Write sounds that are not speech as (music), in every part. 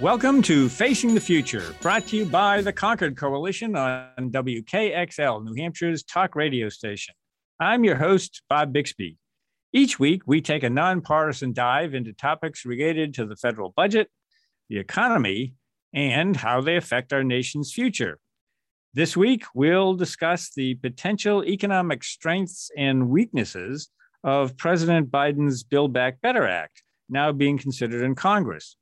Welcome to Facing the Future, brought to you by the Concord Coalition on WKXL, New Hampshire's talk radio station. I'm your host, Bob Bixby. Each week, we take a nonpartisan dive into topics related to the federal budget, the economy, and how they affect our nation's future. This week, we'll discuss the potential economic strengths and weaknesses of President Biden's Build Back Better Act, now being considered in Congress.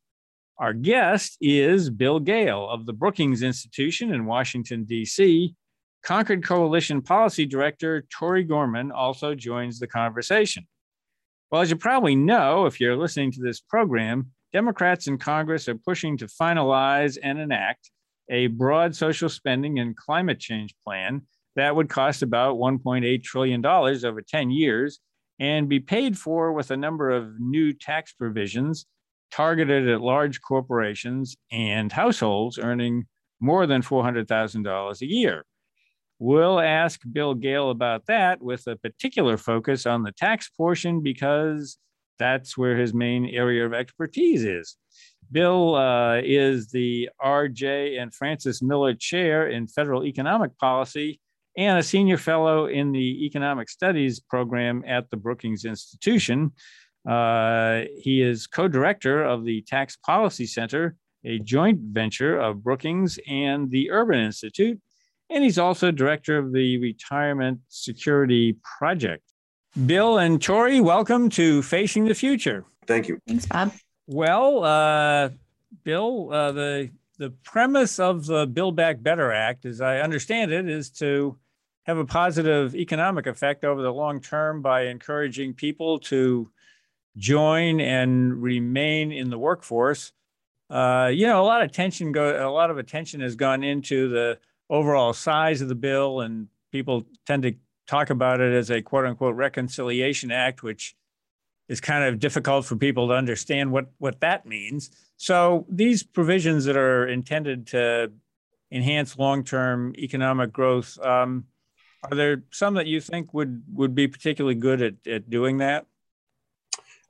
Our guest is Bill Gale of the Brookings Institution in Washington, D.C. Concord Coalition Policy Director Tori Gorman also joins the conversation. Well, as you probably know, if you're listening to this program, Democrats in Congress are pushing to finalize and enact a broad social spending and climate change plan that would cost about $1.8 trillion over 10 years and be paid for with a number of new tax provisions targeted at large corporations and households earning more than $400,000 a year. We'll ask Bill Gale about that with a particular focus on the tax portion because that's where his main area of expertise is. Bill uh, is the Arjay and Frances Miller Chair in Federal Economic Policy and a senior fellow in the Economic Studies program at the Brookings Institution. Uh, he is co director of the Tax Policy Center, a joint venture of Brookings and the Urban Institute, and he's also director of the Retirement Security Project. Bill and Tori, welcome to Facing the Future. Thank you. Thanks, Bob. Well, uh, Bill, uh, the the premise of the Build Back Better Act, as I understand it, is to have a positive economic effect over the long term by encouraging people to join and remain in the workforce. Uh, you know, a lot of attention go, a lot of attention has gone into the overall size of the bill, and people tend to talk about it as a quote unquote reconciliation act, which is kind of difficult for people to understand what what that means. So these provisions that are intended to enhance long-term economic growth, um, are there some that you think would would be particularly good at, at doing that?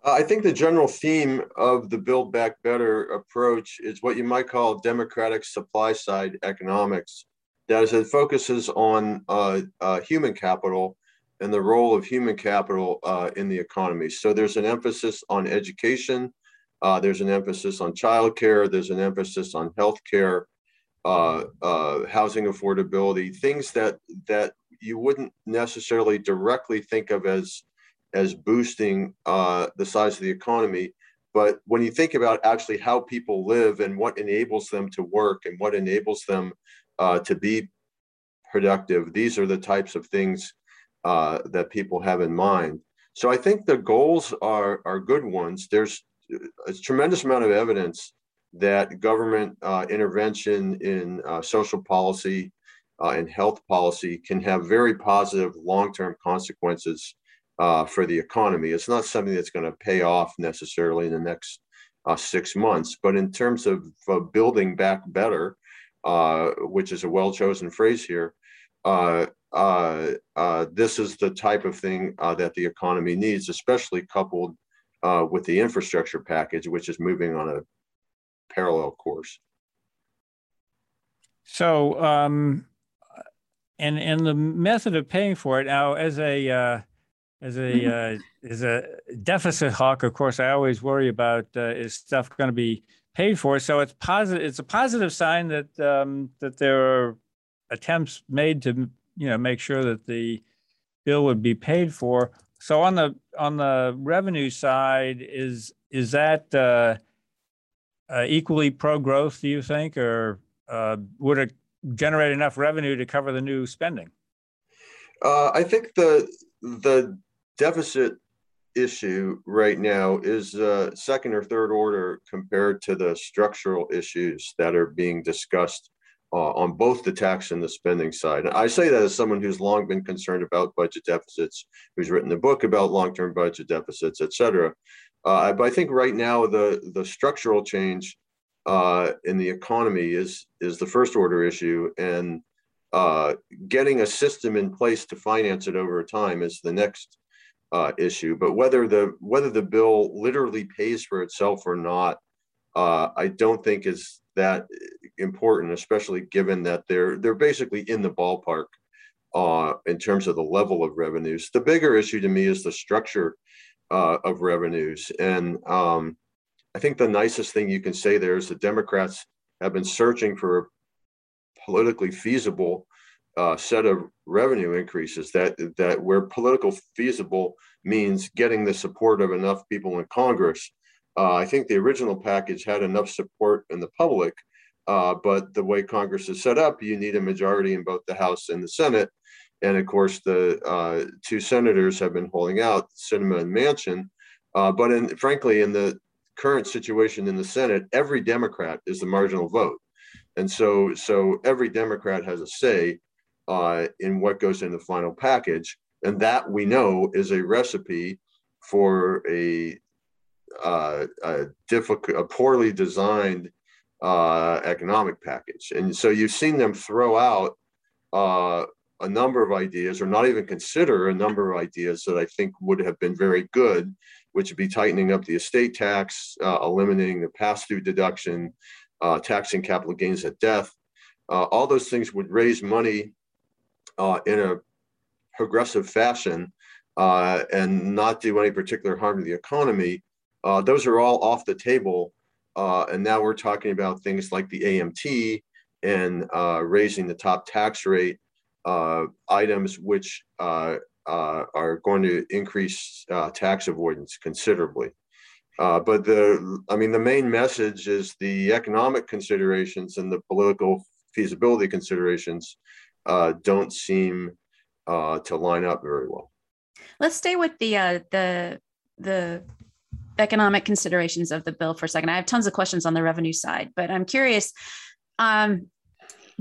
Uh, I think the general theme of the Build Back Better approach is what you might call democratic supply side economics. That is, it focuses on uh, uh, human capital and the role of human capital uh, in the economy. So there's an emphasis on education, uh, there's an emphasis on childcare, there's an emphasis on healthcare, uh, housing affordability, things that that you wouldn't necessarily directly think of as as boosting uh, the size of the economy. But when you think about actually how people live and what enables them to work and what enables them uh, to be productive, these are the types of things uh, that people have in mind. So I think the goals are, are good ones. There's a tremendous amount of evidence that government uh, intervention in uh, social policy uh, and health policy can have very positive long-term consequences uh, for the economy. It's not something that's going to pay off necessarily in the next uh, six months, but in terms of uh, building back better, uh, which is a well chosen phrase here, uh, uh, this is the type of thing that the economy needs, especially coupled with the infrastructure package, which is moving on a parallel course. So, um, and and the method of paying for it now, as a as a uh, as a deficit hawk, of course, I always worry about uh, is stuff going to be paid for. So it's positive. It's a positive sign that um, that there are attempts made to you know make sure that the bill would be paid for. So on the on the revenue side, is is that uh, uh equally pro growth? Do you think, or uh, would it generate enough revenue to cover the new spending? Uh, I think the the deficit issue right now is uh, second or third order compared to the structural issues that are being discussed uh, on both the tax and the spending side. I say that as someone who's long been concerned about budget deficits, who's written a book about long-term budget deficits, et cetera. Uh, but I think right now the the structural change uh, in the economy is is the first order issue, and uh, getting a system in place to finance it over time is the next uh, issue. But whether the whether the bill literally pays for itself or not, uh, I don't think is that important, especially given that they're they're basically in the ballpark uh, in terms of the level of revenues. The bigger issue to me is the structure uh, of revenues, and um, I think the nicest thing you can say there is the Democrats have been searching for a politically feasible uh, set of revenue increases that that where political feasible means getting the support of enough people in Congress uh, I think the original package had enough support in the public, uh, but the way Congress is set up, you need a majority in both the House and the Senate. And of course, the uh, two senators have been holding out, Sinema and Manchin. Uh, but in, frankly, in the current situation in the Senate, every Democrat is the marginal vote. And so, so every Democrat has a say uh, in what goes in the final package. And that we know is a recipe for a uh, a difficult, a poorly designed uh, economic package. And so you've seen them throw out uh, a number of ideas, or not even consider a number of ideas that I think would have been very good, which would be tightening up the estate tax, uh, eliminating the pass-through deduction, uh, taxing capital gains at death. Uh, all those things would raise money in a progressive fashion and not do any particular harm to the economy uh, those are all off the table. Uh, and now we're talking about things like the AMT and uh, raising the top tax rate, uh, items which uh, uh, are going to increase tax avoidance considerably. but the, I mean, the main message is the economic considerations and the political feasibility considerations don't seem to line up very well. Let's stay with the the the economic considerations of the bill for a second. I have tons of questions on the revenue side, but I'm curious. Um,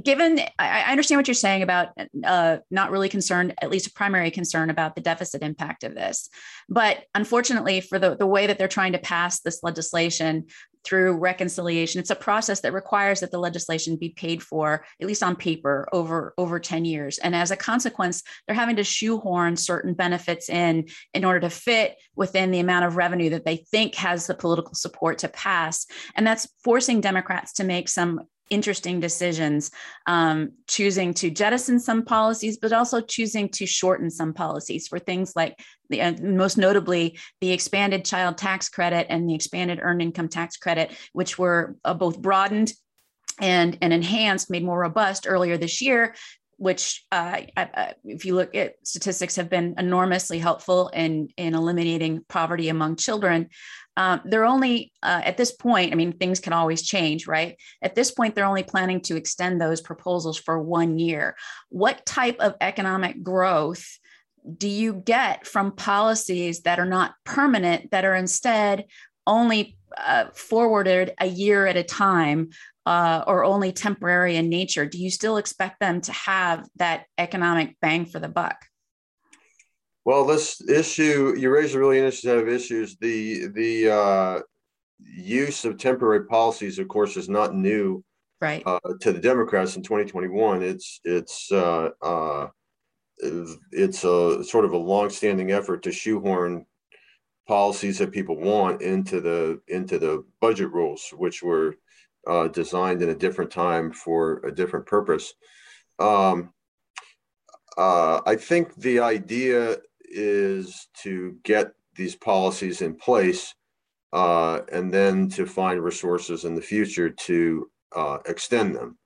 given I, understand what you're saying about uh, not really concerned, at least a primary concern about the deficit impact of this, but unfortunately, for the, the way that they're trying to pass this legislation through reconciliation, it's a process that requires that the legislation be paid for, at least on paper, over over 10 years. And as a consequence, they're having to shoehorn certain benefits in in order to fit within the amount of revenue that they think has the political support to pass. And that's forcing Democrats to make some interesting decisions, um, choosing to jettison some policies, but also choosing to shorten some policies for things like the, uh, most notably the expanded child tax credit and the expanded earned income tax credit, which were uh, both broadened and, and enhanced, made more robust earlier this year which uh, if you look at statistics have been enormously helpful in in eliminating poverty among children um, they're only uh, at this point i mean things can always change right? At this point they're only planning to extend those proposals for one year. What type of economic growth do you get from policies that are not permanent that are instead only uh, forwarded a year at a time uh, or only temporary in nature, do you still expect them to have that economic bang for the buck? Well, this issue you raise a really interesting set of issues. The the uh, use of temporary policies, of course, is not new right uh, to the Democrats in 2021. It's it's uh, uh, it's a sort of a long-standing effort to shoehorn policies that people want into the into the budget rules, which were uh, designed in a different time for a different purpose. Um, uh, I think the idea is to get these policies in place uh, and then to find resources in the future to uh, extend them.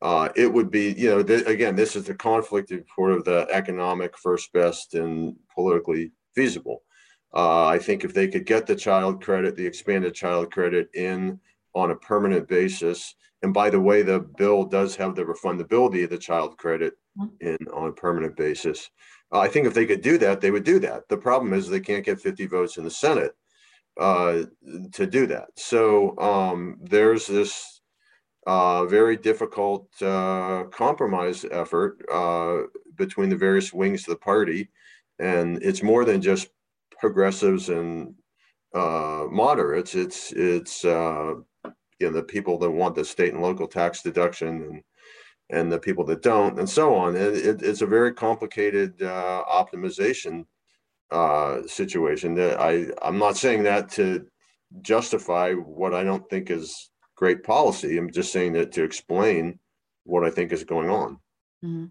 Uh, it would be, you know, th- again, this is the conflict of sort of the economic first best and politically feasible. Uh, I think if they could get the child credit, the expanded child credit in on a permanent basis. And by the way, the bill does have the refundability of the child credit mm-hmm. in on a permanent basis. I think if they could do that, they would do that. The problem is they can't get 50 votes in the Senate uh, to do that. So um, there's this uh, very difficult uh, compromise effort uh, between the various wings of the party. And it's more than just progressives and uh, moderates. It's, it's uh, you know, the people that want the state and local tax deduction and, and the people that don't, and so on. It, it, it's a very complicated uh, optimization situation. That I, I'm not saying that to justify what I don't think is great policy. I'm just saying that to explain what I think is going on. Mm-hmm.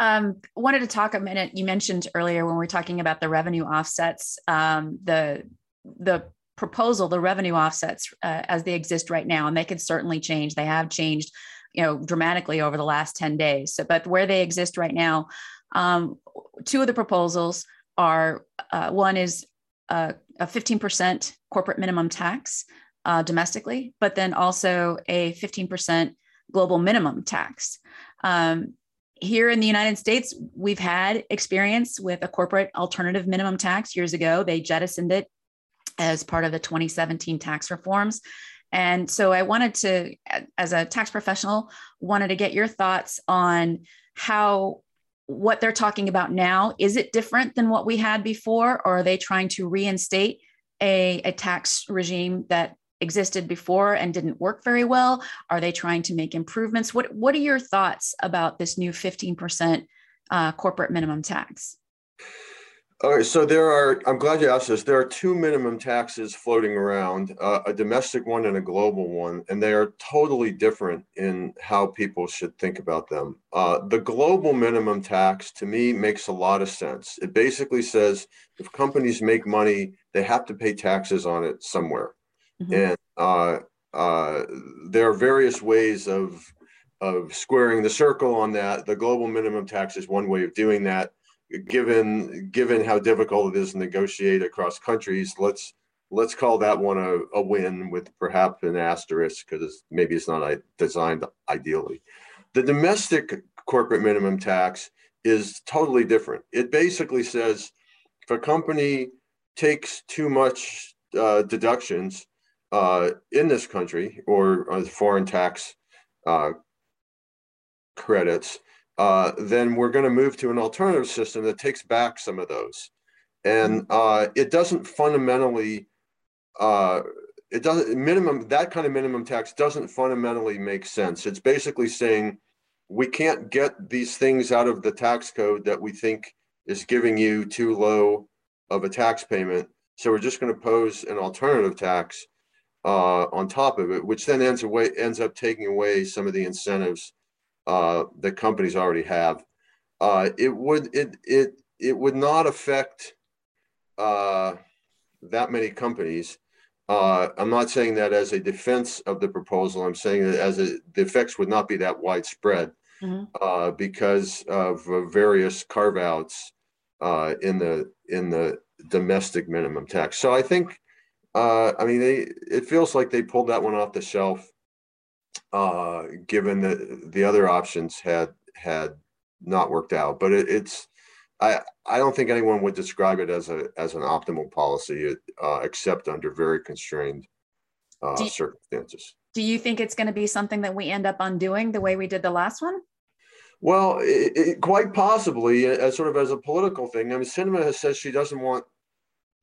Um, wanted to talk a minute. You mentioned earlier when we are talking about the revenue offsets, um, the the proposal, the revenue offsets uh, as they exist right now, and they could certainly change. They have changed, you know, dramatically over the last ten days. So, but where they exist right now, um, two of the proposals are uh, one is uh, a 15% corporate minimum tax uh, domestically, but then also a 15% global minimum tax. Um, here in the United States, we've had experience with a corporate alternative minimum tax years ago. They jettisoned it as part of the 2017 tax reforms. And so I wanted to, as a tax professional, wanted to get your thoughts on how what they're talking about now is it different than what we had before or are they trying to reinstate a, a tax regime that existed before and didn't work very well? Are they trying to make improvements? What What are your thoughts about this new 15% uh, corporate minimum tax? All right, so there are, I'm glad you asked this. There are two minimum taxes floating around, uh, a domestic one and a global one, and they are totally different in how people should think about them. Uh, the global minimum tax to me makes a lot of sense. It basically says if companies make money, they have to pay taxes on it somewhere. Mm-hmm. And uh, uh, there are various ways of of squaring the circle on that. The global minimum tax is one way of doing that. Given given how difficult it is to negotiate across countries, let's let's call that one a, a win with perhaps an asterisk because maybe it's not designed ideally. The domestic corporate minimum tax is totally different. It basically says if a company takes too much uh, deductions, uh, in this country or uh, foreign tax uh, credits, uh, then we're going to move to an alternative system that takes back some of those. And uh, it doesn't fundamentally, uh, it doesn't minimum that kind of minimum tax doesn't fundamentally make sense. It's basically saying we can't get these things out of the tax code that we think is giving you too low of a tax payment. So we're just going to pose an alternative tax uh, on top of it, which then ends away ends up taking away some of the incentives uh, that companies already have. Uh, it would it it it would not affect uh, that many companies. Uh, I'm not saying that as a defense of the proposal. I'm saying that as a, the effects would not be that widespread mm-hmm. Uh, because of various carve outs in the in the domestic minimum tax. So I think uh, I mean, they it feels like they pulled that one off the shelf, uh, given that the other options had had not worked out. But it, it's I I don't think anyone would describe it as a as an optimal policy, uh, except under very constrained uh, do you, circumstances. Do you think it's going to be something that we end up undoing the way we did the last one? Well, it, it, quite possibly, as sort of as a political thing. I mean, Sinema has said she doesn't want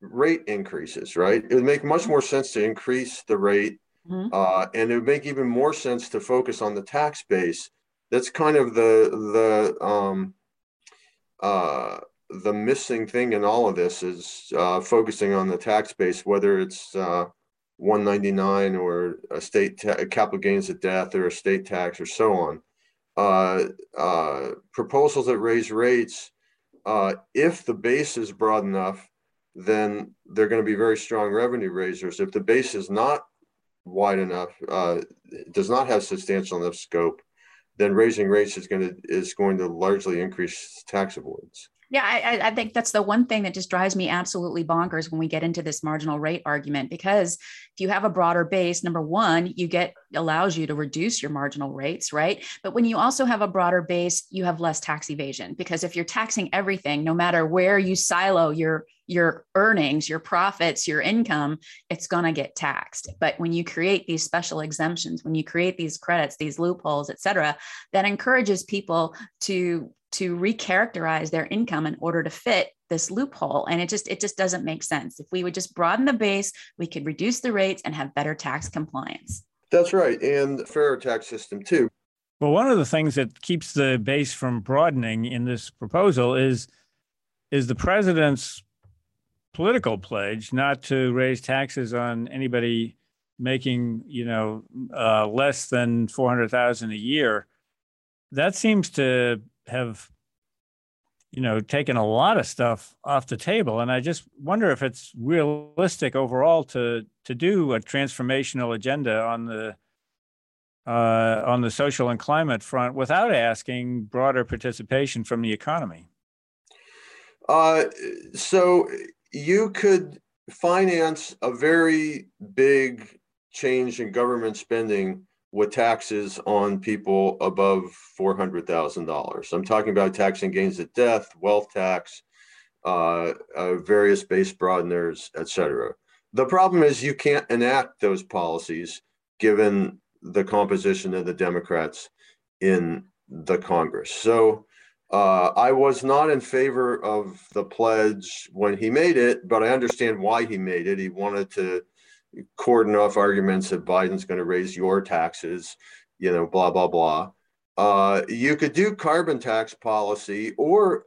rate increases, right? It would make much more sense to increase the rate, mm-hmm. uh, and it would make even more sense to focus on the tax base. That's kind of the the um, uh, the missing thing in all of this is uh, focusing on the tax base, whether it's uh, 199 or estate ta- capital gains at death or estate tax or so on. Uh, uh, proposals that raise rates, uh, if the base is broad enough, then they're going to be very strong revenue raisers. If the base is not wide enough, uh, does not have substantial enough scope, then raising rates is going to is going to largely increase tax avoidance. Yeah, I, I, think that's the one thing that just drives me absolutely bonkers when we get into this marginal rate argument. Because if you have a broader base, number one, you get allows you to reduce your marginal rates, right? But when you also have a broader base, you have less tax evasion. Because if you're taxing everything, no matter where you silo your your earnings, your profits, your income, it's going to get taxed. But when you create these special exemptions, when you create these credits, these loopholes, et cetera, that encourages people to to recharacterize their income in order to fit this loophole. And it just it just doesn't make sense. If we would just broaden the base we could reduce the rates and have better tax compliance. That's right and fairer tax system too. Well one of the things that keeps the base from broadening in this proposal is is the president's political pledge not to raise taxes on anybody making you know uh, less than 400000 a year. That seems to have you know taken a lot of stuff off the table. And i just wonder if it's realistic overall to to do a transformational agenda on the uh, on the social and climate front without asking broader participation from the economy. Uh, so you could finance a very big change in government spending with taxes on people above $400,000. I'm talking about taxing gains at death, wealth tax, uh, uh, various base broadeners, etc. The problem is you can't enact those policies given the composition of the Democrats in the Congress. So uh, I was not in favor of the pledge when he made it, but I understand why he made it. He wanted to cordon off arguments that Biden's going to raise your taxes, you know, blah, blah, blah. Uh, you could do carbon tax policy or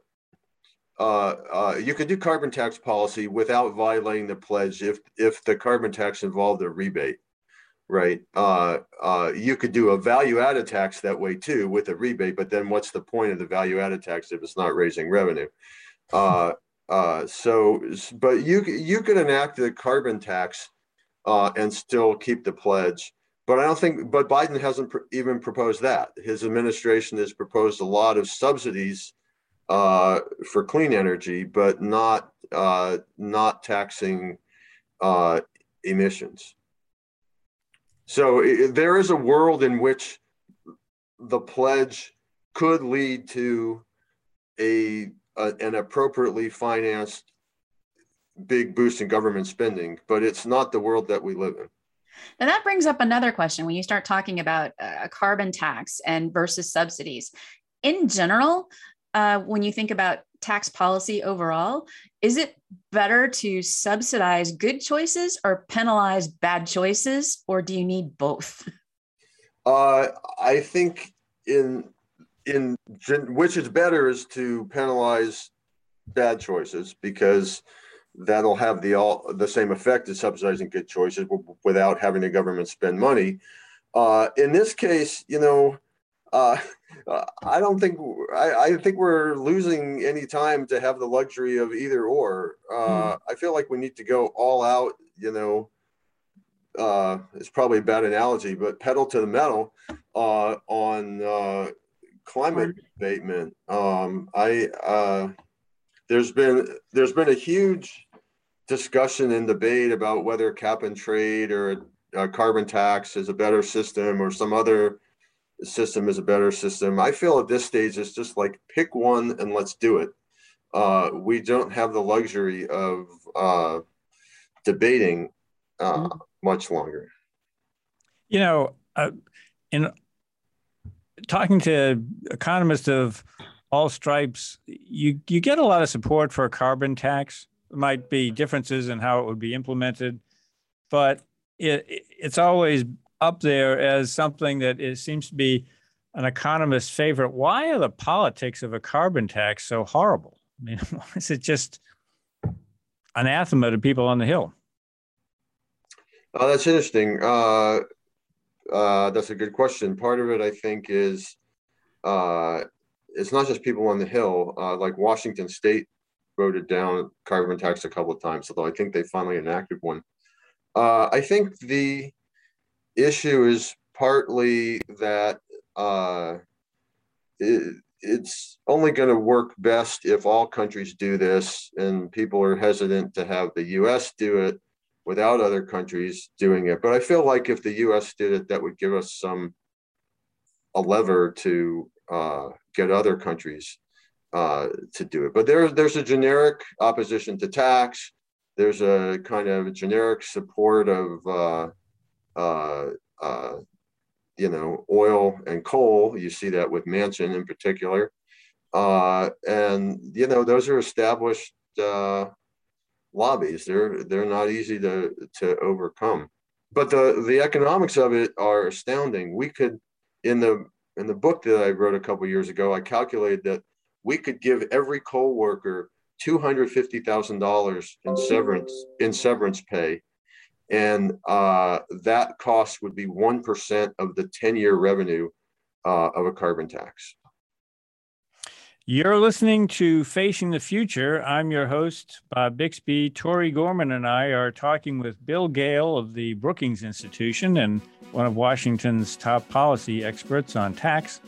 uh, uh, you could do carbon tax policy without violating the pledge if if the carbon tax involved a rebate, right? Uh, uh, you could do a value added tax that way too with a rebate, but then what's the point of the value added tax if it's not raising revenue? Uh, so, but you you could enact the carbon tax uh, and still keep the pledge. But I don't think, but Biden hasn't pr- even proposed that. His administration has proposed a lot of subsidies uh, for clean energy, but not uh, not taxing uh, emissions. So it, there is a world in which the pledge could lead to a, a an appropriately financed big boost in government spending, but it's not the world that we live in. Now that brings up another question when you start talking about a carbon tax and versus subsidies. In general, uh, when you think about tax policy overall, is it better to subsidize good choices or penalize bad choices, or do you need both? Uh, I think in in which is better is to penalize bad choices because that'll have the all the same effect as subsidizing good choices without having the government spend money. Uh, in this case, you know, uh, I don't think I, I, think we're losing any time to have the luxury of either or. Uh, mm. I feel like we need to go all out. You know, uh, it's probably a bad analogy, but pedal to the metal uh, on uh, climate abatement. Um, I uh, there's been there's been a huge discussion and debate about whether cap and trade or a carbon tax is a better system or some other system is a better system. I feel at this stage it's just like pick one and let's do it. Uh, we don't have the luxury of uh, debating uh, mm-hmm. much longer. You know, uh, in talking to economists of all stripes, you you get a lot of support for a carbon tax. There might be differences in how it would be implemented, but it it's always up there as something that it seems to be an economist's favorite. Why are the politics of a carbon tax so horrible? I mean, (laughs) is it just anathema to people on the Hill? Oh, that's interesting. Uh, uh, that's a good question. Part of it, I think, is uh, it's not just people on the Hill. Uh, like Washington State voted down carbon tax a couple of times, although I think they finally enacted one. Uh, I think the issue is partly that uh, it, it's only going to work best if all countries do this, and people are hesitant to have the U.S. do it without other countries doing it. But I feel like if the U.S. did it, that would give us some a lever to uh, get other countries uh, to do it. But there's there's a generic opposition to tax. There's a kind of generic support of uh, uh, uh, you know oil and coal. You see that with Manchin in particular, and you know those are established lobbies. They're they're not easy to to overcome. But the the economics of it are astounding. We could in the in the book that I wrote a couple years ago, I calculated that we could give every coal worker two hundred fifty thousand dollars in severance in severance pay, and uh, that cost would be one percent of the ten year revenue uh, of a carbon tax. You're listening to Facing the Future. I'm your host, Bob Bixby. Tori Gorman and I are talking with Bill Gale of the Brookings Institution and one of Washington's top policy experts on tax.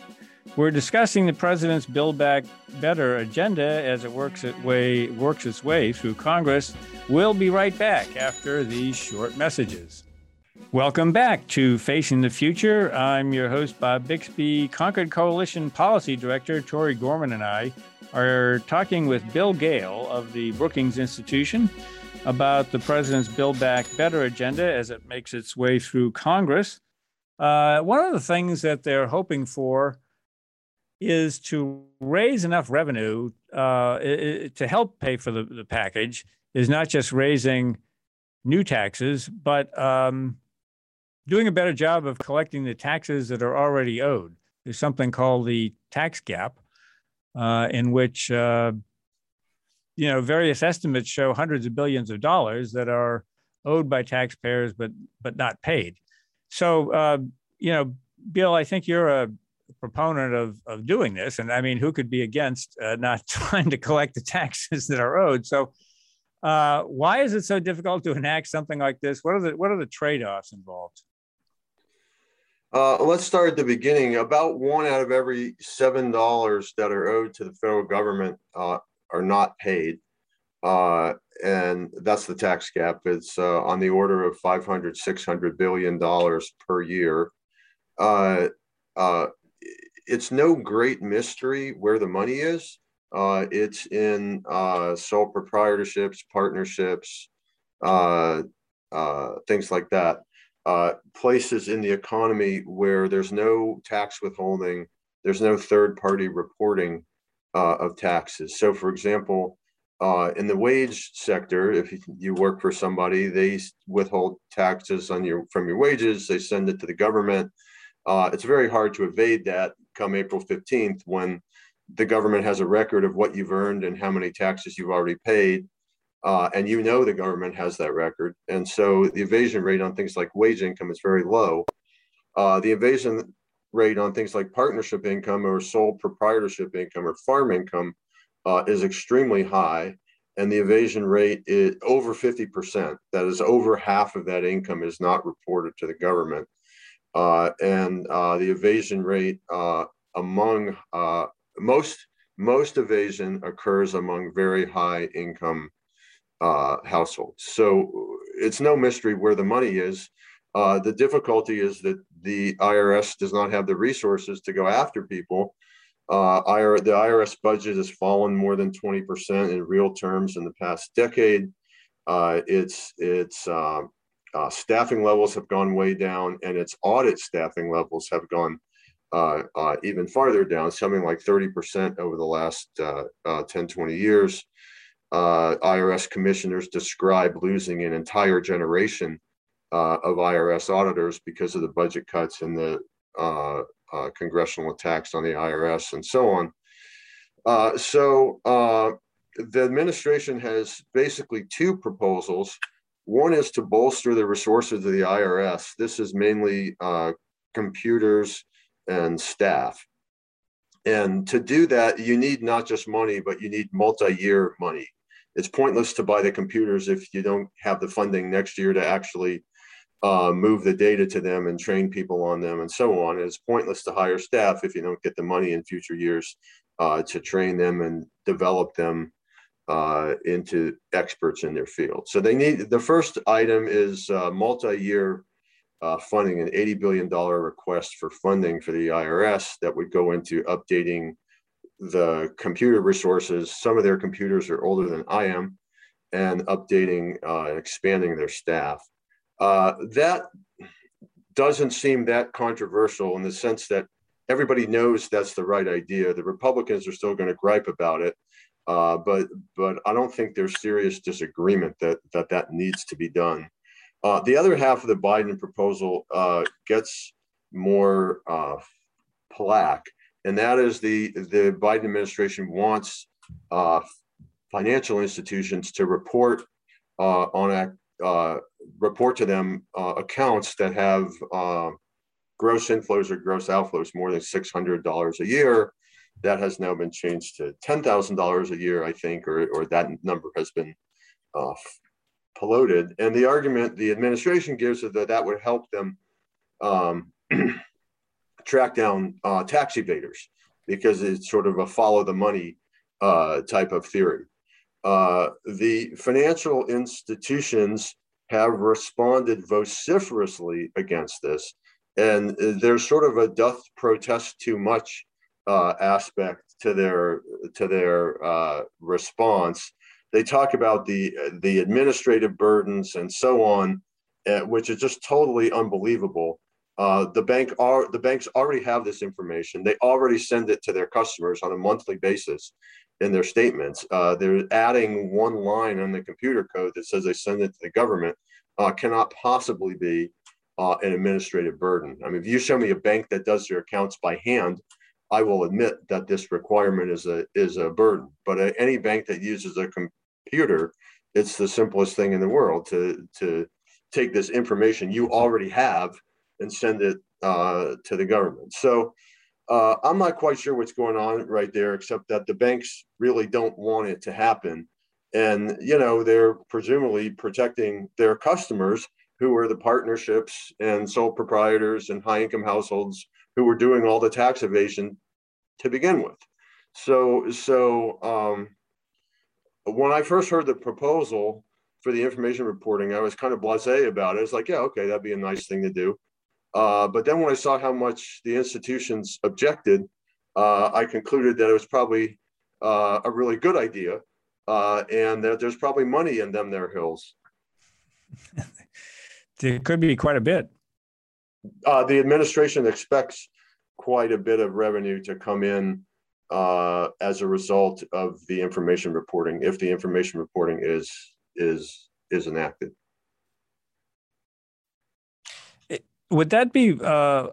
We're discussing the president's Build Back Better agenda as it works, it way, works its way through Congress. We'll be right back after these short messages. Welcome back to Facing the Future. I'm your host, Bob Bixby. Concord Coalition Policy Director Tori Gorman and I are talking with Bill Gale of the Brookings Institution about the president's Build Back Better agenda as it makes its way through Congress. Uh, one of the things that they're hoping for is to raise enough revenue uh, to help pay for the, the package, is not just raising new taxes, but um, doing a better job of collecting the taxes that are already owed. There's something called the tax gap, uh, in which uh, you know various estimates show hundreds of billions of dollars that are owed by taxpayers but but not paid. So uh, you know, Bill, I think you're a proponent of of doing this, and I mean, who could be against uh, not (laughs) trying to collect the taxes that are owed? So. Uh, why is it so difficult to enact something like this? What are the what are the trade-offs involved? Uh, let's start at the beginning. About one out of every seven dollars that are owed to the federal government uh, are not paid, uh, and that's the tax gap. It's uh, on the order of 500, 600 billion dollars per year. Uh, uh, it's no great mystery where the money is. it's in sole proprietorships, partnerships, things like that uh, places in the economy where there's no tax withholding, there's no third party reporting uh, of taxes. So, for example, uh, in the wage sector, if you work for somebody, they withhold taxes on your from your wages. They send it to the government. Uh, it's very hard to evade that come April 15th when the government has a record of what you've earned and how many taxes you've already paid. Uh, and you know the government has that record. And so the evasion rate on things like wage income is very low. Uh, the evasion rate on things like partnership income or sole proprietorship income or farm income uh, is extremely high. And the evasion rate is over 50%. That is over half of that income is not reported to the government. Uh, and uh, the evasion rate uh, among most most evasion occurs among very high income uh, households. So it's no mystery where the money is. Uh, the difficulty is that the IRS does not have the resources to go after people. Uh, IR, the IRS budget has fallen more than 20% in real terms in the past decade. Uh, its its um, uh, staffing levels have gone way down, and its audit staffing levels have gone uh, uh, even farther down, something like 30% over the last uh, uh, 10, 20 years uh, IRS commissioners describe losing an entire generation uh, of IRS auditors because of the budget cuts and the uh, uh congressional attacks on the IRS and so on. Uh, so uh, the administration has basically two proposals. One is to bolster the resources of the IRS. This is mainly computers and staff. And to do that, you need not just money, but you need multi year money it's pointless to buy the computers if you don't have the funding next year to actually uh, move the data to them and train people on them and so on. It's pointless to hire staff if you don't get the money in future years uh, to train them and develop them uh, into experts in their field. So they need the first item is uh, multi-year uh, funding, an $80 billion request for funding for the IRS that would go into updating the computer resources. Some of their computers are older than I am, and updating uh, and expanding their staff. Uh, that doesn't seem that controversial in the sense that everybody knows that's the right idea. The Republicans are still going to gripe about it, uh, but but I don't think there's serious disagreement that that that needs to be done. Uh, the other half of the Biden proposal uh, gets more uh, plaque, and that is the the Biden administration wants uh, financial institutions to report uh, on a uh, report to them accounts that have gross inflows or gross outflows more than six hundred dollars a year. That has now been changed to ten thousand dollars a year, I think, or or that number has been polluted. And the argument the administration gives is that that would help them um, (clears throat) track down uh, tax evaders because it's sort of a follow the money uh, type of theory. Uh, the financial institutions have responded vociferously against this. And there's sort of a doth protest too much uh, aspect to their to their uh, response they talk about the the administrative burdens and so on, uh, which is just totally unbelievable. Uh, the bank are the banks already have this information. They already send it to their customers on a monthly basis in their statements. Uh, they're adding one line on the computer code that says they send it to the government. Uh, cannot possibly be uh, an administrative burden. I mean, if you show me a bank that does their accounts by hand, I will admit that this requirement is a is a burden. But uh, any bank that uses a computer, it's the simplest thing in the world to to take this information you already have and send it uh, to the government. So uh, I'm not quite sure what's going on right there, except that the banks really don't want it to happen, and you know they're presumably protecting their customers who are the partnerships and sole proprietors and high income households who were doing all the tax evasion to begin with. So so um, when I first heard the proposal for the information reporting, I was kind of blasé about it. It's like, yeah, okay, that'd be a nice thing to do. Uh, but then when I saw how much the institutions objected, uh, I concluded that it was probably uh, a really good idea, uh, and that there's probably money in them there hills. (laughs) there could be quite a bit. Uh, the administration expects quite a bit of revenue to come in uh, as a result of the information reporting, if the information reporting is is is enacted. Would that be uh,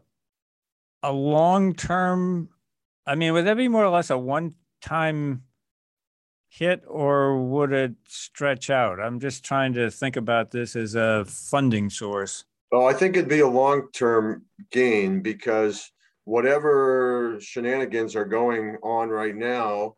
a long term? I mean, would that be more or less a one time hit, or would it stretch out? I'm just trying to think about this as a funding source. Well, I think it'd be a long term gain because whatever shenanigans are going on right now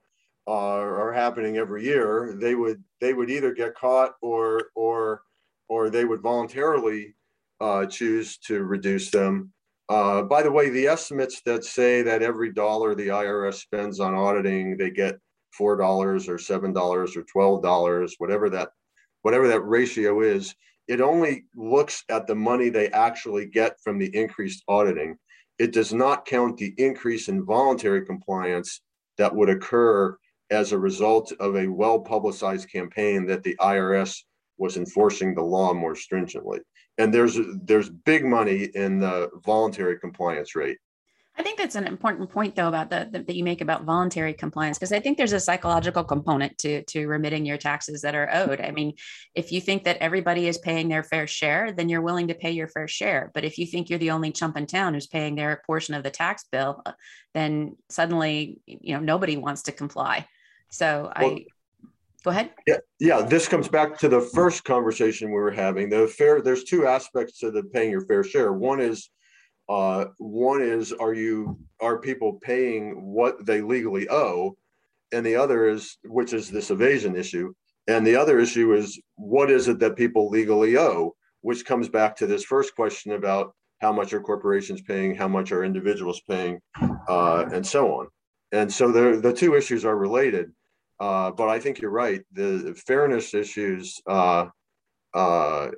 uh, are happening every year, they would they would either get caught or or or they would voluntarily uh, choose to reduce them. Uh, by the way, the estimates that say that every dollar the IRS spends on auditing, they get four dollars or seven dollars or twelve dollars, whatever that whatever that ratio is. It only looks at the money they actually get from the increased auditing it does not count the increase in voluntary compliance that would occur as a result of a well publicized campaign that the IRS was enforcing the law more stringently. And there's there's big money in the voluntary compliance rate. I think that's an important point, though, about the, that you make about voluntary compliance, because I think there's a psychological component to to remitting your taxes that are owed. I mean, if you think that everybody is paying their fair share, then you're willing to pay your fair share. But if you think you're the only chump in town who's paying their portion of the tax bill, uh, then suddenly, you know, nobody wants to comply. So well, I go ahead. Yeah, yeah. This comes back to the first conversation we were having. The fair. There's two aspects to the paying your fair share. One is uh, one is, are you are people paying what they legally owe, and the other is, which is this evasion issue, and the other issue is, what is it that people legally owe, which comes back to this first question about how much are corporations paying, how much are individuals paying, uh, and so on. and so the the two issues are related. Uh, but I think you're right. The fairness issues uh, uh,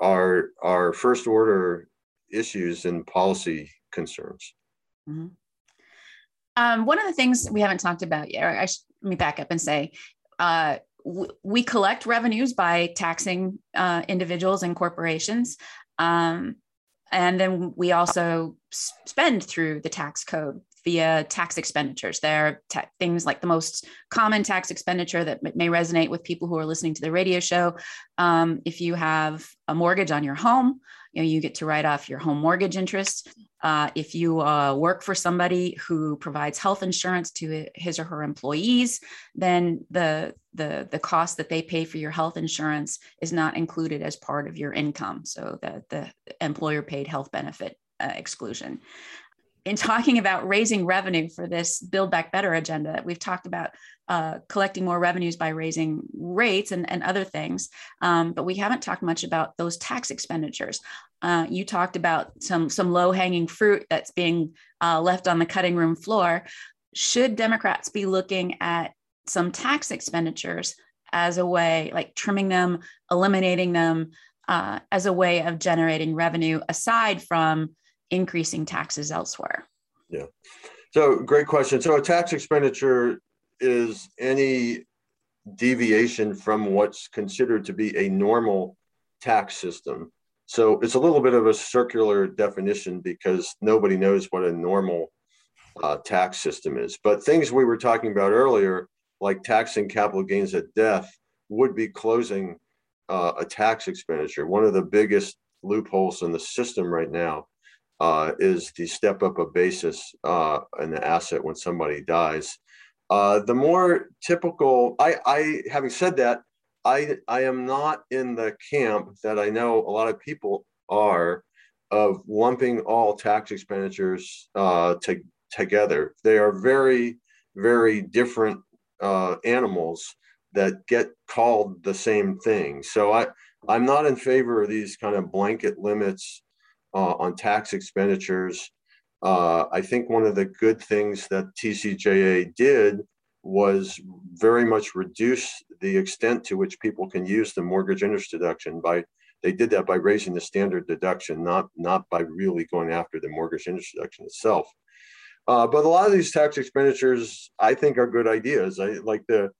are are first order issues and policy concerns. Mm-hmm. Um, one of the things we haven't talked about yet, I let me back up and say, uh, we collect revenues by taxing uh, individuals and corporations. Um, and then we also spend through the tax code via tax expenditures. There are ta- things like the most common tax expenditure that may resonate with people who are listening to the radio show. Um, if you have a mortgage on your home, you know you get to write off your home mortgage interest. Uh, if you uh, work for somebody who provides health insurance to his or her employees, then the the the cost that they pay for your health insurance is not included as part of your income. So the the employer paid health benefit uh, exclusion in talking about raising revenue for this Build Back Better agenda, we've talked about uh, collecting more revenues by raising rates and, and other things, um, but we haven't talked much about those tax expenditures. Uh, you talked about some some low hanging fruit that's being uh, left on the cutting room floor. Should Democrats be looking at some tax expenditures as a way, like trimming them, eliminating them, uh, as a way of generating revenue aside from increasing taxes elsewhere? Yeah. So, great question. So, a tax expenditure is any deviation from what's considered to be a normal tax system. So, it's a little bit of a circular definition because nobody knows what a normal uh, tax system is. But things we were talking about earlier, like taxing capital gains at death, would be closing uh, a tax expenditure. One of the biggest loopholes in the system right now uh, is the step up of basis uh, in the asset when somebody dies. Uh, the more typical, I, I, having said that, I, I am not in the camp that I know a lot of people are of lumping all tax expenditures uh, to, together. They are very, very different uh, animals that get called the same thing. So I, I'm not in favor of these kind of blanket limits uh, on tax expenditures. Uh, I think one of the good things that TCJA did was very much reduce the extent to which people can use the mortgage interest deduction by they did that by raising the standard deduction, not not by really going after the mortgage interest deduction itself. Uh, but a lot of these tax expenditures, I think, are good ideas. I like the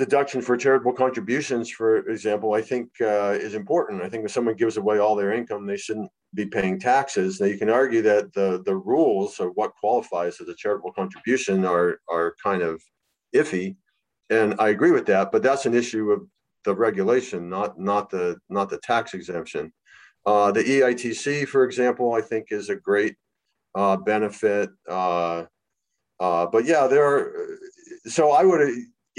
deduction for charitable contributions, for example, I think uh, is important. I think if someone gives away all their income, they shouldn't be paying taxes. Now you can argue that the the rules of what qualifies as a charitable contribution are are kind of iffy, and I agree with that. But that's an issue of the regulation, not not the not the tax exemption. Uh, the EITC, for example, I think is a great uh, benefit. Uh, uh, but yeah, there are. So I would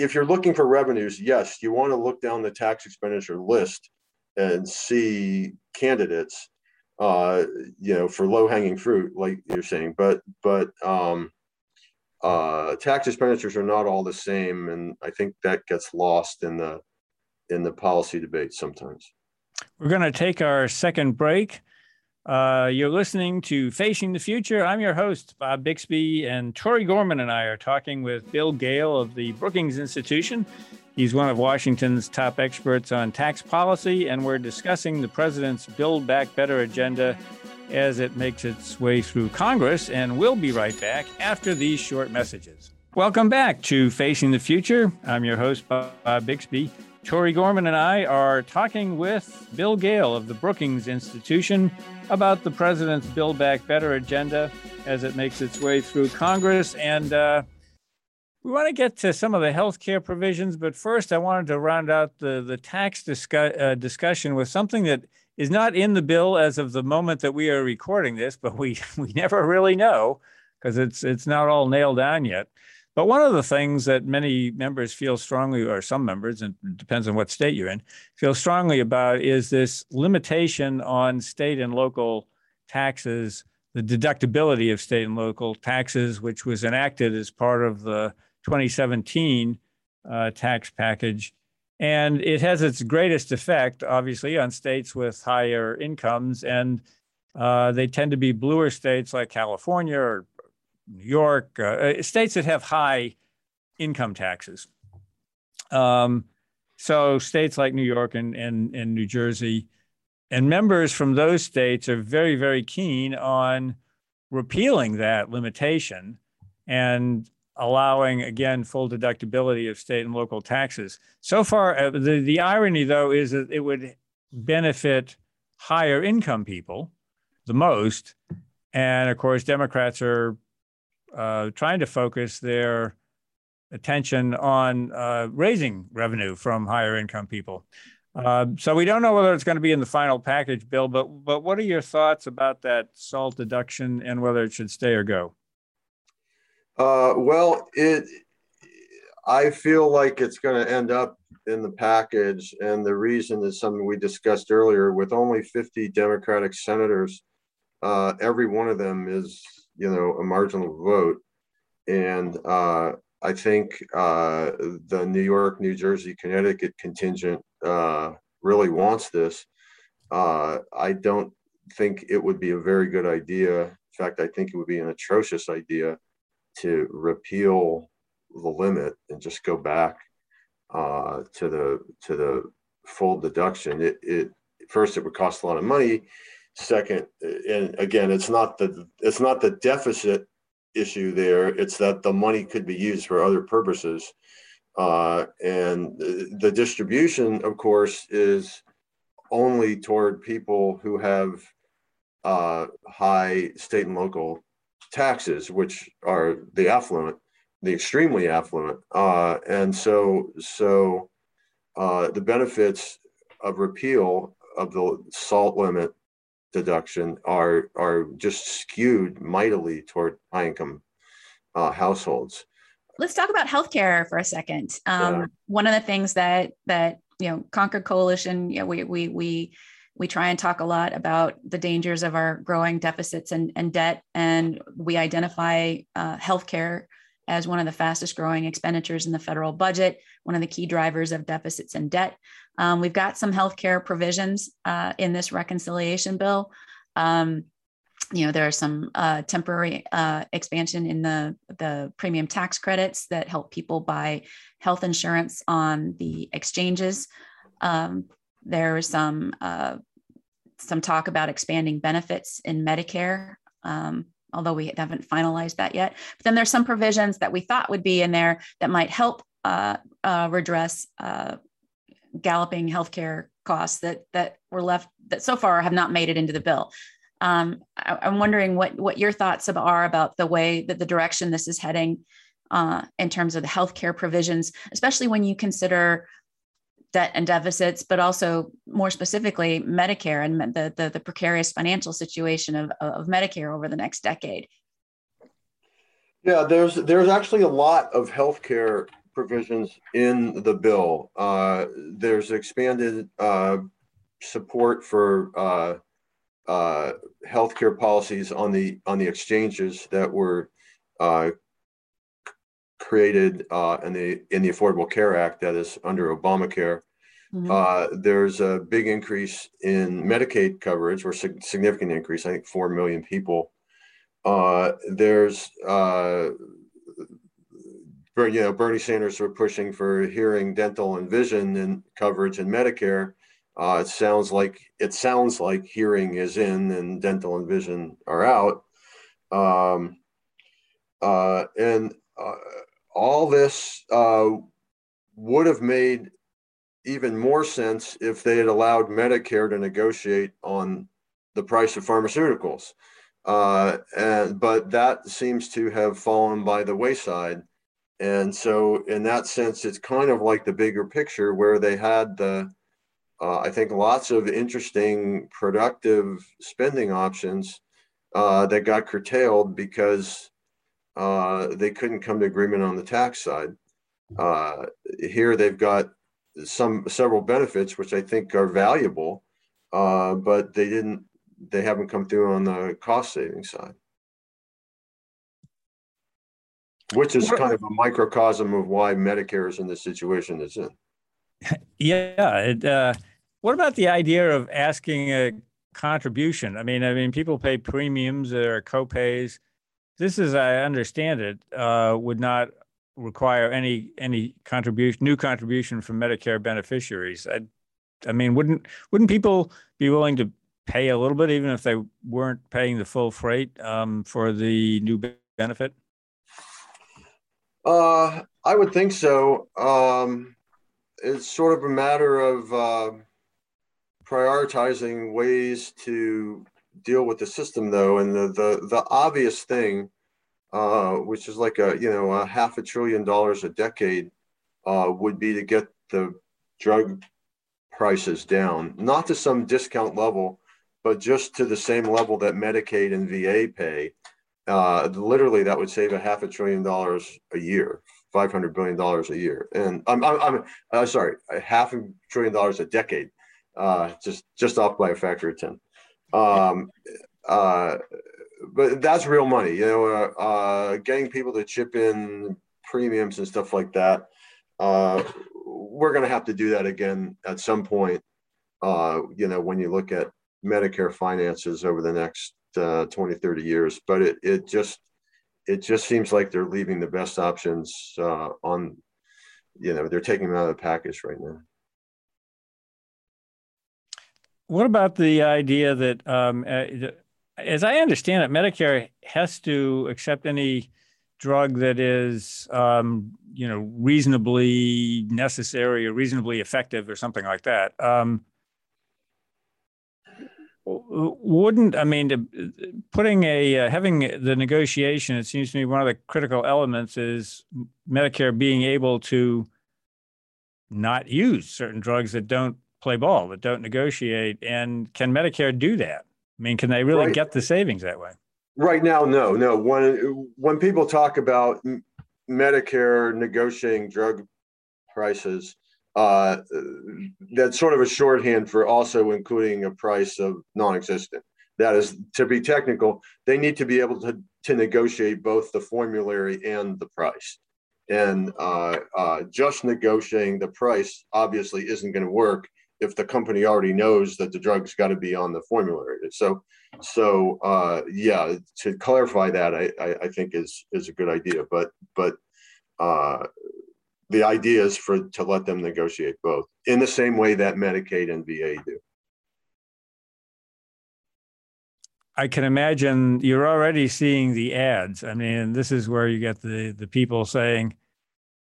if you're looking for revenues, yes, you want to look down the tax expenditure list and see candidates, uh, you know, for low hanging fruit, like you're saying. But but um, uh, tax expenditures are not all the same, and I think that gets lost in the in the policy debate sometimes. We're going to take our second break. Uh, you're listening to Facing the Future. I'm your host, Bob Bixby, and Tori Gorman and I are talking with Bill Gale of the Brookings Institution. He's one of Washington's top experts on tax policy, and we're discussing the president's Build Back Better agenda as it makes its way through Congress. And we'll be right back after these short messages. Welcome back to Facing the Future. I'm your host, Bob Bixby. Tori Gorman and I are talking with Bill Gale of the Brookings Institution about the president's Build Back Better agenda as it makes its way through Congress. And uh, we want to get to some of the health care provisions, but first I wanted to round out the, the tax uh, discussion with something that is not in the bill as of the moment that we are recording this, but we, (laughs) we never really know because it's, it's not all nailed down yet. But one of the things that many members feel strongly, or some members, and depends on what state you're in, feel strongly about is this limitation on state and local taxes, the deductibility of state and local taxes, which was enacted as part of the 2017 uh, tax package. And it has its greatest effect, obviously, on states with higher incomes. And uh, they tend to be bluer states like California or New York, uh, uh, states that have high income taxes. Um, so states like New York and, and, and New Jersey and members from those states are very, very keen on repealing that limitation and allowing, again, full deductibility of state and local taxes. So far, uh, the, the irony, though, is that it would benefit higher income people the most. And of course, Democrats are uh, trying to focus their attention on uh, raising revenue from higher income people. Uh, so we don't know whether it's going to be in the final package, Bill. But but what are your thoughts about that SALT deduction and whether it should stay or go? Uh, well, it. I feel like it's going to end up in the package, and the reason is something we discussed earlier. With only 50 Democratic senators, uh, every one of them is you know a marginal vote, and uh, I think uh, the New York, New Jersey, Connecticut contingent uh, really wants this. Uh, I don't think it would be a very good idea. In fact, I think it would be an atrocious idea to repeal the limit and just go back uh, to the to the full deduction. It, it first it would cost a lot of money. Second, and again, it's not the it's not the deficit issue there. It's that the money could be used for other purposes. Uh, and the distribution, of course, is only toward people who have uh, high state and local taxes, which are the affluent, the extremely affluent. Uh, and so, so uh, the benefits of repeal of the salt limit deduction are are just skewed mightily toward high income uh, households. Let's talk about healthcare for a second. Um, yeah. One of the things that that you know Concord Coalition, you know, we we we we try and talk a lot about the dangers of our growing deficits and, and debt, and we identify uh, healthcare as one of the fastest growing expenditures in the federal budget, one of the key drivers of deficits and debt. Um, we've got some healthcare provisions uh, in this reconciliation bill. Um, you know, there are some uh, temporary uh, expansion in the, the premium tax credits that help people buy health insurance on the exchanges. Um, there's some uh, some talk about expanding benefits in Medicare, um, although we haven't finalized that yet. But then there's some provisions that we thought would be in there that might help uh, uh, redress uh, galloping healthcare costs that that were left that so far have not made it into the bill. Um, I, am wondering what what your thoughts are about the way that the direction this is heading uh, in terms of the healthcare provisions, especially when you consider debt and deficits, but also more specifically Medicare and the the, the precarious financial situation of, of Medicare over the next decade. Yeah, there's there's actually a lot of healthcare provisions in the bill. Uh, there's expanded uh, support for uh, uh, healthcare policies on the on the exchanges that were uh, created uh, in the in the Affordable Care Act that is under Obamacare. Mm-hmm. Uh, there's a big increase in Medicaid coverage, or significant increase. I think four million people. Uh, there's uh, you know, Bernie Sanders were pushing for hearing, dental, and vision and coverage in Medicare. Uh, it sounds like it sounds like hearing is in and dental and vision are out. Um, uh, and uh, all this uh, would have made even more sense if they had allowed Medicare to negotiate on the price of pharmaceuticals. Uh, and but that seems to have fallen by the wayside. And so, in that sense, it's kind of like the bigger picture where they had the, uh, I think, lots of interesting, productive spending options uh, that got curtailed because uh, they couldn't come to agreement on the tax side. Uh, here, they've got some several benefits which I think are valuable, uh, but they didn't. They haven't come through on the cost saving side. Which is kind of a microcosm of why Medicare is in the situation it's in. (laughs) Yeah. It, uh, what about the idea of asking a contribution? I mean, I mean, people pay premiums or copays. this, as I understand it, uh, would not require any any contribution, new contribution from Medicare beneficiaries. I, I mean, wouldn't wouldn't people be willing to pay a little bit, even if they weren't paying the full freight um, for the new benefit? Uh, I would think so. Um, it's sort of a matter of uh, prioritizing ways to deal with the system, though, and the the, the obvious thing, uh, which is like a you know a half a trillion dollars a decade, uh, would be to get the drug prices down, not to some discount level, but just to the same level that Medicaid and VA pay. Uh, literally, that would save a half a trillion dollars a year, five hundred billion dollars a year, and I'm I'm, I'm uh, sorry, a half a trillion dollars a decade, uh, just just off by a factor of ten. Um, uh, but that's real money, you know. Uh, uh, getting people to chip in premiums and stuff like that. Uh, we're going to have to do that again at some point. Uh, you know, when you look at Medicare finances over the next uh, 20, 30 years, but it, it just it just seems like they're leaving the best options uh, on, you know, they're taking them out of the package right now. What about the idea that, um, uh, as I understand it, Medicare has to accept any drug that is, um, you know, reasonably necessary or reasonably effective or something like that. Um, wouldn't I mean putting a uh, having the negotiation? It seems to me one of the critical elements is Medicare being able to not use certain drugs that don't play ball, that don't negotiate. And can Medicare do that? I mean, can they really right. get the savings that way? Right now, no, no. When when people talk about Medicare negotiating drug prices, uh, that's sort of a shorthand for also including a price of non-existent. That is, to be technical, they need to be able to, to negotiate both the formulary and the price. And uh, uh, just negotiating the price obviously isn't going to work if the company already knows that the drug's got to be on the formulary. So, so uh, yeah, to clarify that, I, I, I, think is is a good idea. But but uh, the idea is for to let them negotiate both in the same way that Medicaid and VA do. I can imagine you're already seeing the ads. I mean, this is where you get the the people saying,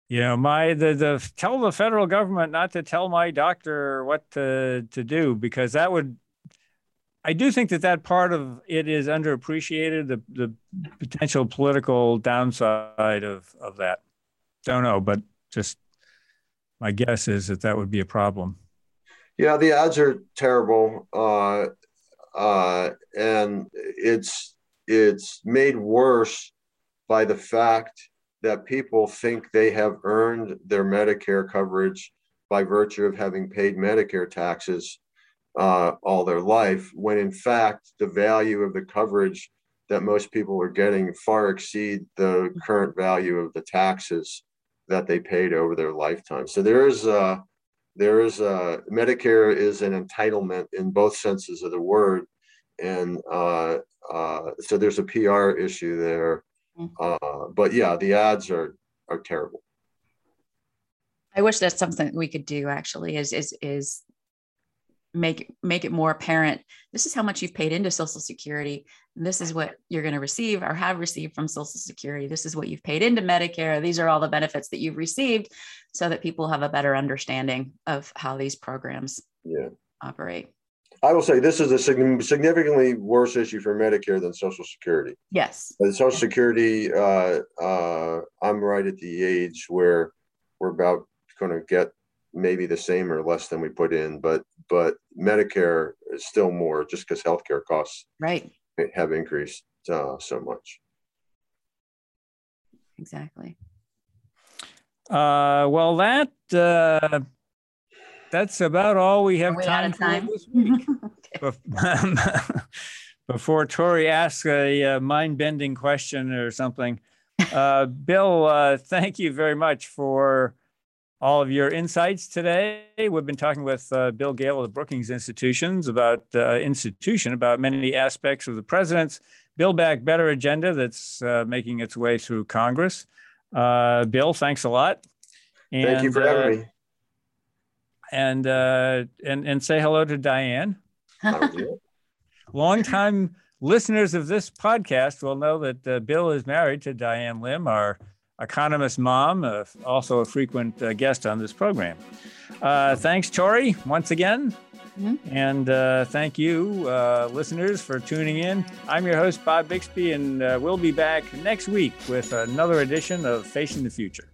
you know, my the the tell the federal government not to tell my doctor what to to do because that would. I do think that that part of it is underappreciated. The the potential political downside of of that. Don't know, but just my guess is that that would be a problem. Yeah, the odds are terrible, uh, uh, and it's it's made worse by the fact that people think they have earned their Medicare coverage by virtue of having paid Medicare taxes uh, all their life, when in fact the value of the coverage that most people are getting far exceed the current value of the taxes that they paid over their lifetime. So there is a, there is a, Medicare is an entitlement in both senses of the word, and uh, uh, so there's a PR issue there. Mm. Uh, but yeah, the ads are are terrible. I wish that's something we could do. Actually, is is is make make it more apparent this is how much you've paid into social security. This is what you're going to receive or have received from social security. This is what you've paid into medicare. These are all the benefits that you've received so that people have a better understanding of how these programs yeah. operate. I will say this is a significantly worse issue for medicare than social security. Yes. Social security uh, uh, i'm right at the age where we're about going to get maybe the same or less than we put in, but but Medicare is still more just because healthcare costs right have increased uh, so much. Exactly. Uh, well, that uh, that's about all we have time, time, for this week. (laughs) (laughs) Before Tori asks a, a uh, mind-bending question or something, uh, Bill, uh, thank you very much for all of your insights today. We've been talking with uh, Bill Gale of the Brookings Institutions about uh, institution about many aspects of the president's Build Back Better agenda that's uh, making its way through Congress. Uh, Bill, thanks a lot. And, Thank you for having uh, me. And uh, and and say hello to Diane. (laughs) Longtime listeners of this podcast will know that uh, Bill is married to Diane Lim, our economist mom, uh, also a frequent uh, guest on this program. Uh, thanks, Tori, once again. Mm-hmm. And uh, thank you, uh, listeners, for tuning in. I'm your host, Bob Bixby, and uh, we'll be back next week with another edition of Facing the Future.